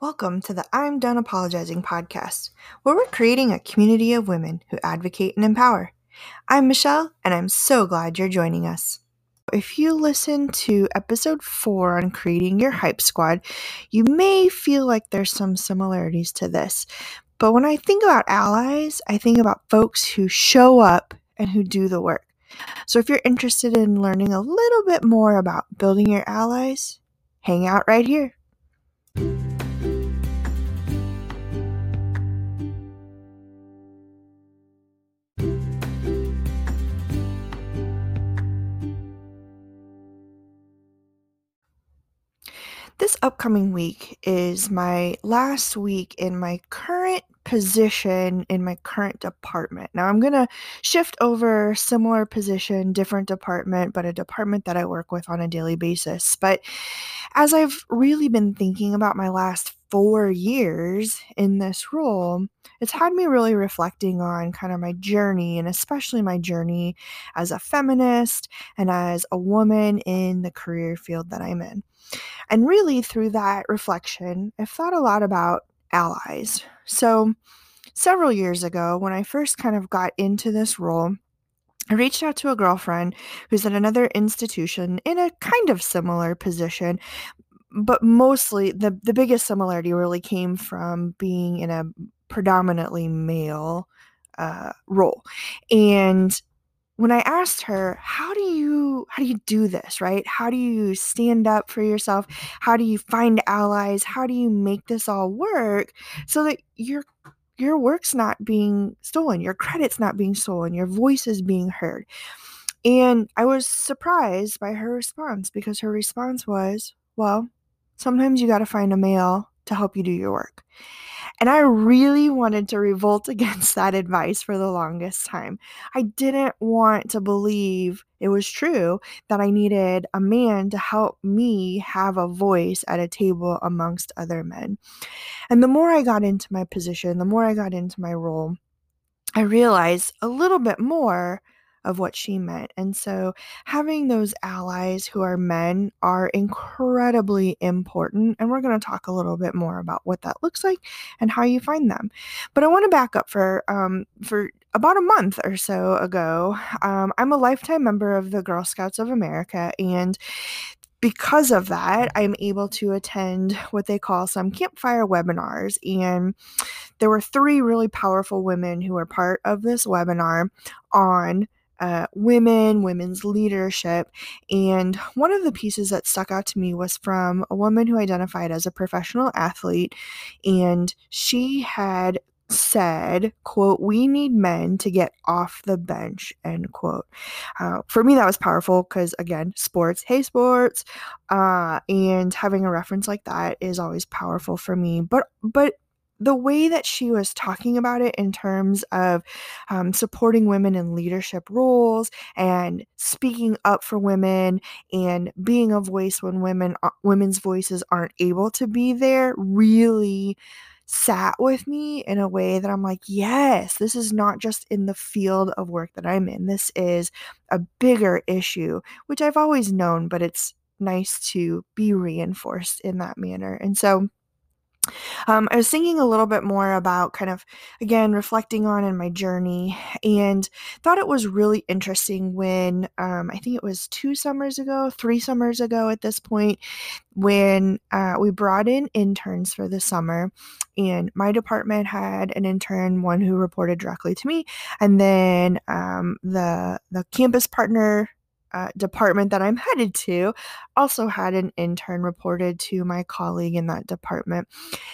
Welcome to the I'm Done Apologizing podcast, where we're creating a community of women who advocate and empower. I'm Michelle, and I'm so glad you're joining us. If you listen to episode four on creating your hype squad, you may feel like there's some similarities to this. But when I think about allies, I think about folks who show up and who do the work. So if you're interested in learning a little bit more about building your allies, hang out right here. This upcoming week is my last week in my current position in my current department. Now I'm going to shift over similar position, different department, but a department that I work with on a daily basis. But as I've really been thinking about my last 4 years in this role, it's had me really reflecting on kind of my journey and especially my journey as a feminist and as a woman in the career field that I'm in. And really, through that reflection, I've thought a lot about allies. So, several years ago, when I first kind of got into this role, I reached out to a girlfriend who's at another institution in a kind of similar position, but mostly the, the biggest similarity really came from being in a predominantly male uh, role. And when I asked her, how do you how do you do this, right? How do you stand up for yourself? How do you find allies? How do you make this all work so that your your work's not being stolen, your credit's not being stolen, your voice is being heard. And I was surprised by her response because her response was, well, sometimes you got to find a male to help you do your work. And I really wanted to revolt against that advice for the longest time. I didn't want to believe it was true that I needed a man to help me have a voice at a table amongst other men. And the more I got into my position, the more I got into my role, I realized a little bit more of what she meant. And so having those allies who are men are incredibly important. And we're going to talk a little bit more about what that looks like and how you find them. But I want to back up for um, for about a month or so ago. Um, I'm a lifetime member of the Girl Scouts of America, and because of that, I'm able to attend what they call some campfire webinars. And there were three really powerful women who were part of this webinar on uh, women, women's leadership. And one of the pieces that stuck out to me was from a woman who identified as a professional athlete. And she had said quote we need men to get off the bench end quote uh, for me that was powerful because again sports hey sports uh, and having a reference like that is always powerful for me but but the way that she was talking about it in terms of um, supporting women in leadership roles and speaking up for women and being a voice when women women's voices aren't able to be there really sat with me in a way that I'm like, yes, this is not just in the field of work that I'm in. This is a bigger issue, which I've always known, but it's nice to be reinforced in that manner. And so um, I was thinking a little bit more about kind of, again, reflecting on in my journey and thought it was really interesting when um, I think it was two summers ago, three summers ago at this point, when uh, we brought in interns for the summer. And my department had an intern, one who reported directly to me, and then um, the the campus partner uh, department that I'm headed to also had an intern reported to my colleague in that department.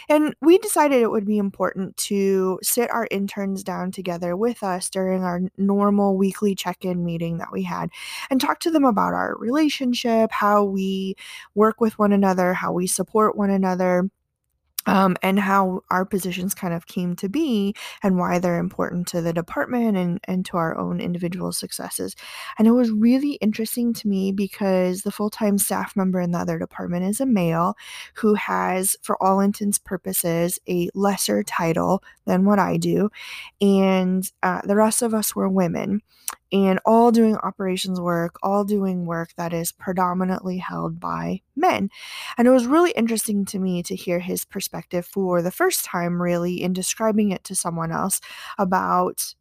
And we decided it would be important to sit our interns down together with us during our normal weekly check in meeting that we had and talk to them about our relationship, how we work with one another, how we support one another um, and how our positions kind of came to be and why they're important to the department and, and to our own individual successes. And it was really interesting to me because the full time staff member in the other department is a male who has, for all intents purposes, a lesser title than what I do. And uh, the rest of us were women. And all doing operations work, all doing work that is predominantly held by men. And it was really interesting to me to hear his perspective for the first time, really, in describing it to someone else about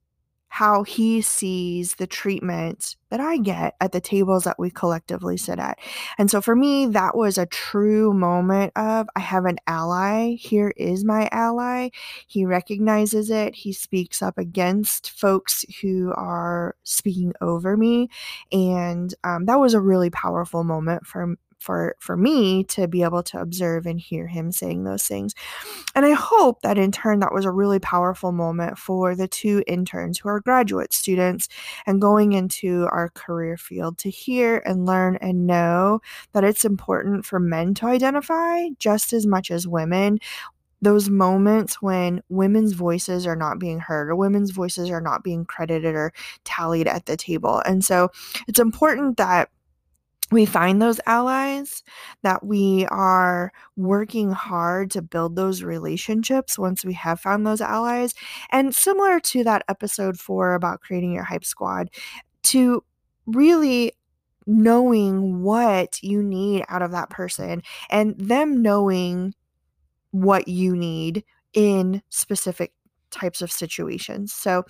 how he sees the treatment that I get at the tables that we collectively sit at. And so for me, that was a true moment of I have an ally. Here is my ally. He recognizes it. He speaks up against folks who are speaking over me. And um, that was a really powerful moment for for for me to be able to observe and hear him saying those things. And I hope that in turn that was a really powerful moment for the two interns who are graduate students and going into our career field to hear and learn and know that it's important for men to identify just as much as women those moments when women's voices are not being heard or women's voices are not being credited or tallied at the table. And so it's important that we find those allies, that we are working hard to build those relationships once we have found those allies. And similar to that episode four about creating your hype squad, to really knowing what you need out of that person and them knowing what you need in specific types of situations. So,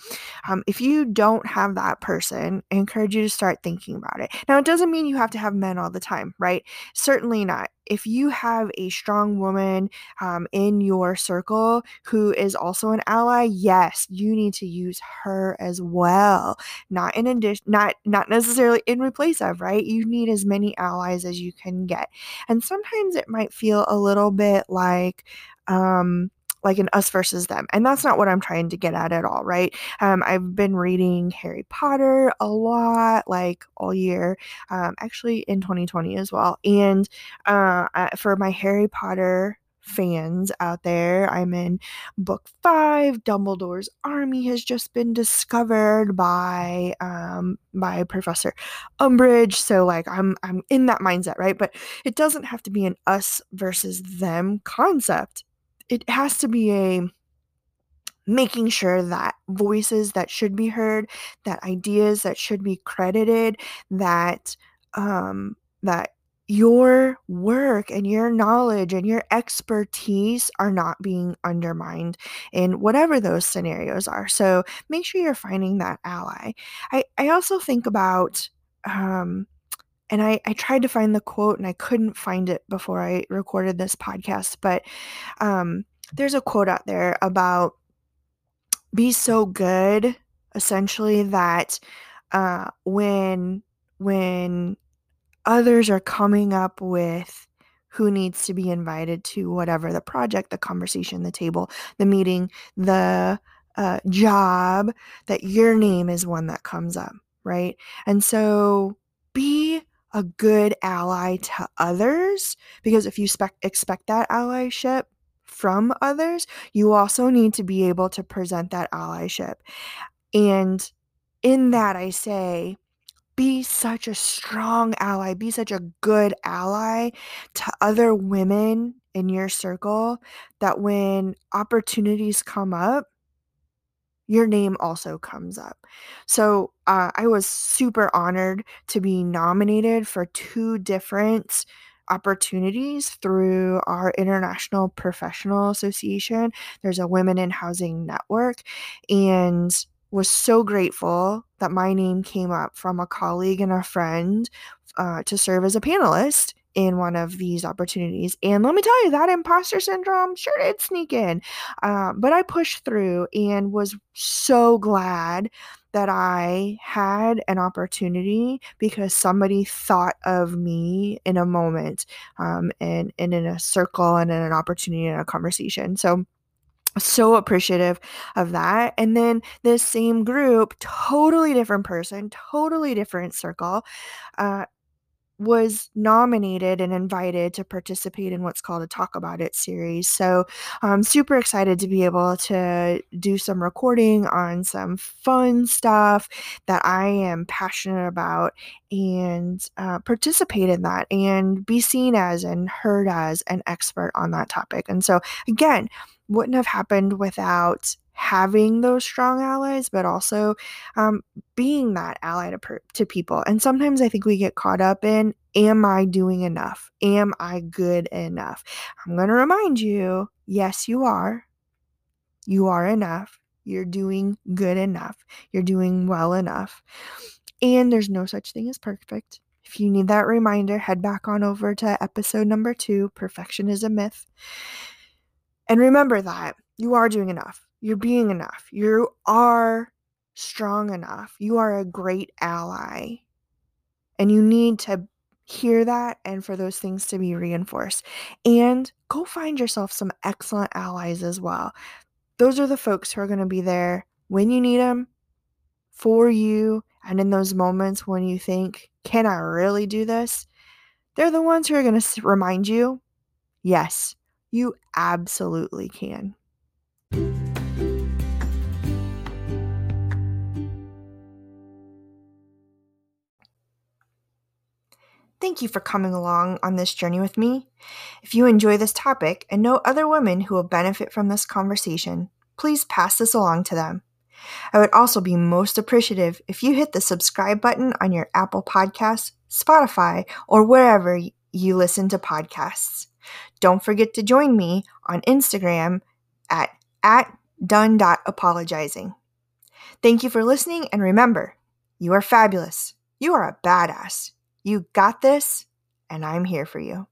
um, if you don't have that person, I encourage you to start thinking about it. Now, it doesn't mean you have to have men all the time, right? Certainly not. If you have a strong woman um, in your circle who is also an ally, yes, you need to use her as well. Not in addition, not not necessarily in replace of, right? You need as many allies as you can get, and sometimes it might feel a little bit like. Um, like an us versus them. And that's not what I'm trying to get at at all, right? Um, I've been reading Harry Potter a lot, like all year, um, actually in 2020 as well. And uh, for my Harry Potter fans out there. I'm in book five. Dumbledore's army has just been discovered by um by Professor Umbridge. So like I'm I'm in that mindset, right? But it doesn't have to be an us versus them concept it has to be a making sure that voices that should be heard, that ideas that should be credited, that um, that your work and your knowledge and your expertise are not being undermined in whatever those scenarios are. So make sure you're finding that ally. I, I also think about um, and I, I tried to find the quote and I couldn't find it before I recorded this podcast, but um, there's a quote out there about be so good, essentially, that uh, when when others are coming up with who needs to be invited to whatever the project, the conversation, the table, the meeting, the uh, job, that your name is one that comes up, right? And so be a good ally to others because if you expect that allyship from others, you also need to be able to present that allyship. And in that, I say, be such a strong ally, be such a good ally to other women in your circle that when opportunities come up, your name also comes up. So uh, I was super honored to be nominated for two different opportunities through our International Professional Association. There's a Women in Housing Network, and was so grateful that my name came up from a colleague and a friend uh, to serve as a panelist in one of these opportunities. And let me tell you, that imposter syndrome sure did sneak in. Uh, but I pushed through and was so glad that I had an opportunity because somebody thought of me in a moment um, and, and in a circle and in an opportunity and a conversation. So, so appreciative of that. And then this same group, totally different person, totally different circle, uh, was nominated and invited to participate in what's called a Talk About It series. So I'm super excited to be able to do some recording on some fun stuff that I am passionate about and uh, participate in that and be seen as and heard as an expert on that topic. And so, again, wouldn't have happened without having those strong allies, but also um, being that ally to, per- to people. And sometimes I think we get caught up in, am I doing enough? Am I good enough? I'm going to remind you, yes, you are. You are enough. You're doing good enough. You're doing well enough. And there's no such thing as perfect. If you need that reminder, head back on over to episode number two Perfection is a Myth. And remember that you are doing enough. You're being enough. You are strong enough. You are a great ally. And you need to hear that and for those things to be reinforced. And go find yourself some excellent allies as well. Those are the folks who are going to be there when you need them, for you, and in those moments when you think, can I really do this? They're the ones who are going to remind you, yes, you absolutely can. Thank you for coming along on this journey with me. If you enjoy this topic and know other women who will benefit from this conversation, please pass this along to them. I would also be most appreciative if you hit the subscribe button on your Apple Podcasts, Spotify, or wherever you listen to podcasts. Don't forget to join me on Instagram at, at done.apologizing. Thank you for listening, and remember, you are fabulous. You are a badass. You got this, and I'm here for you.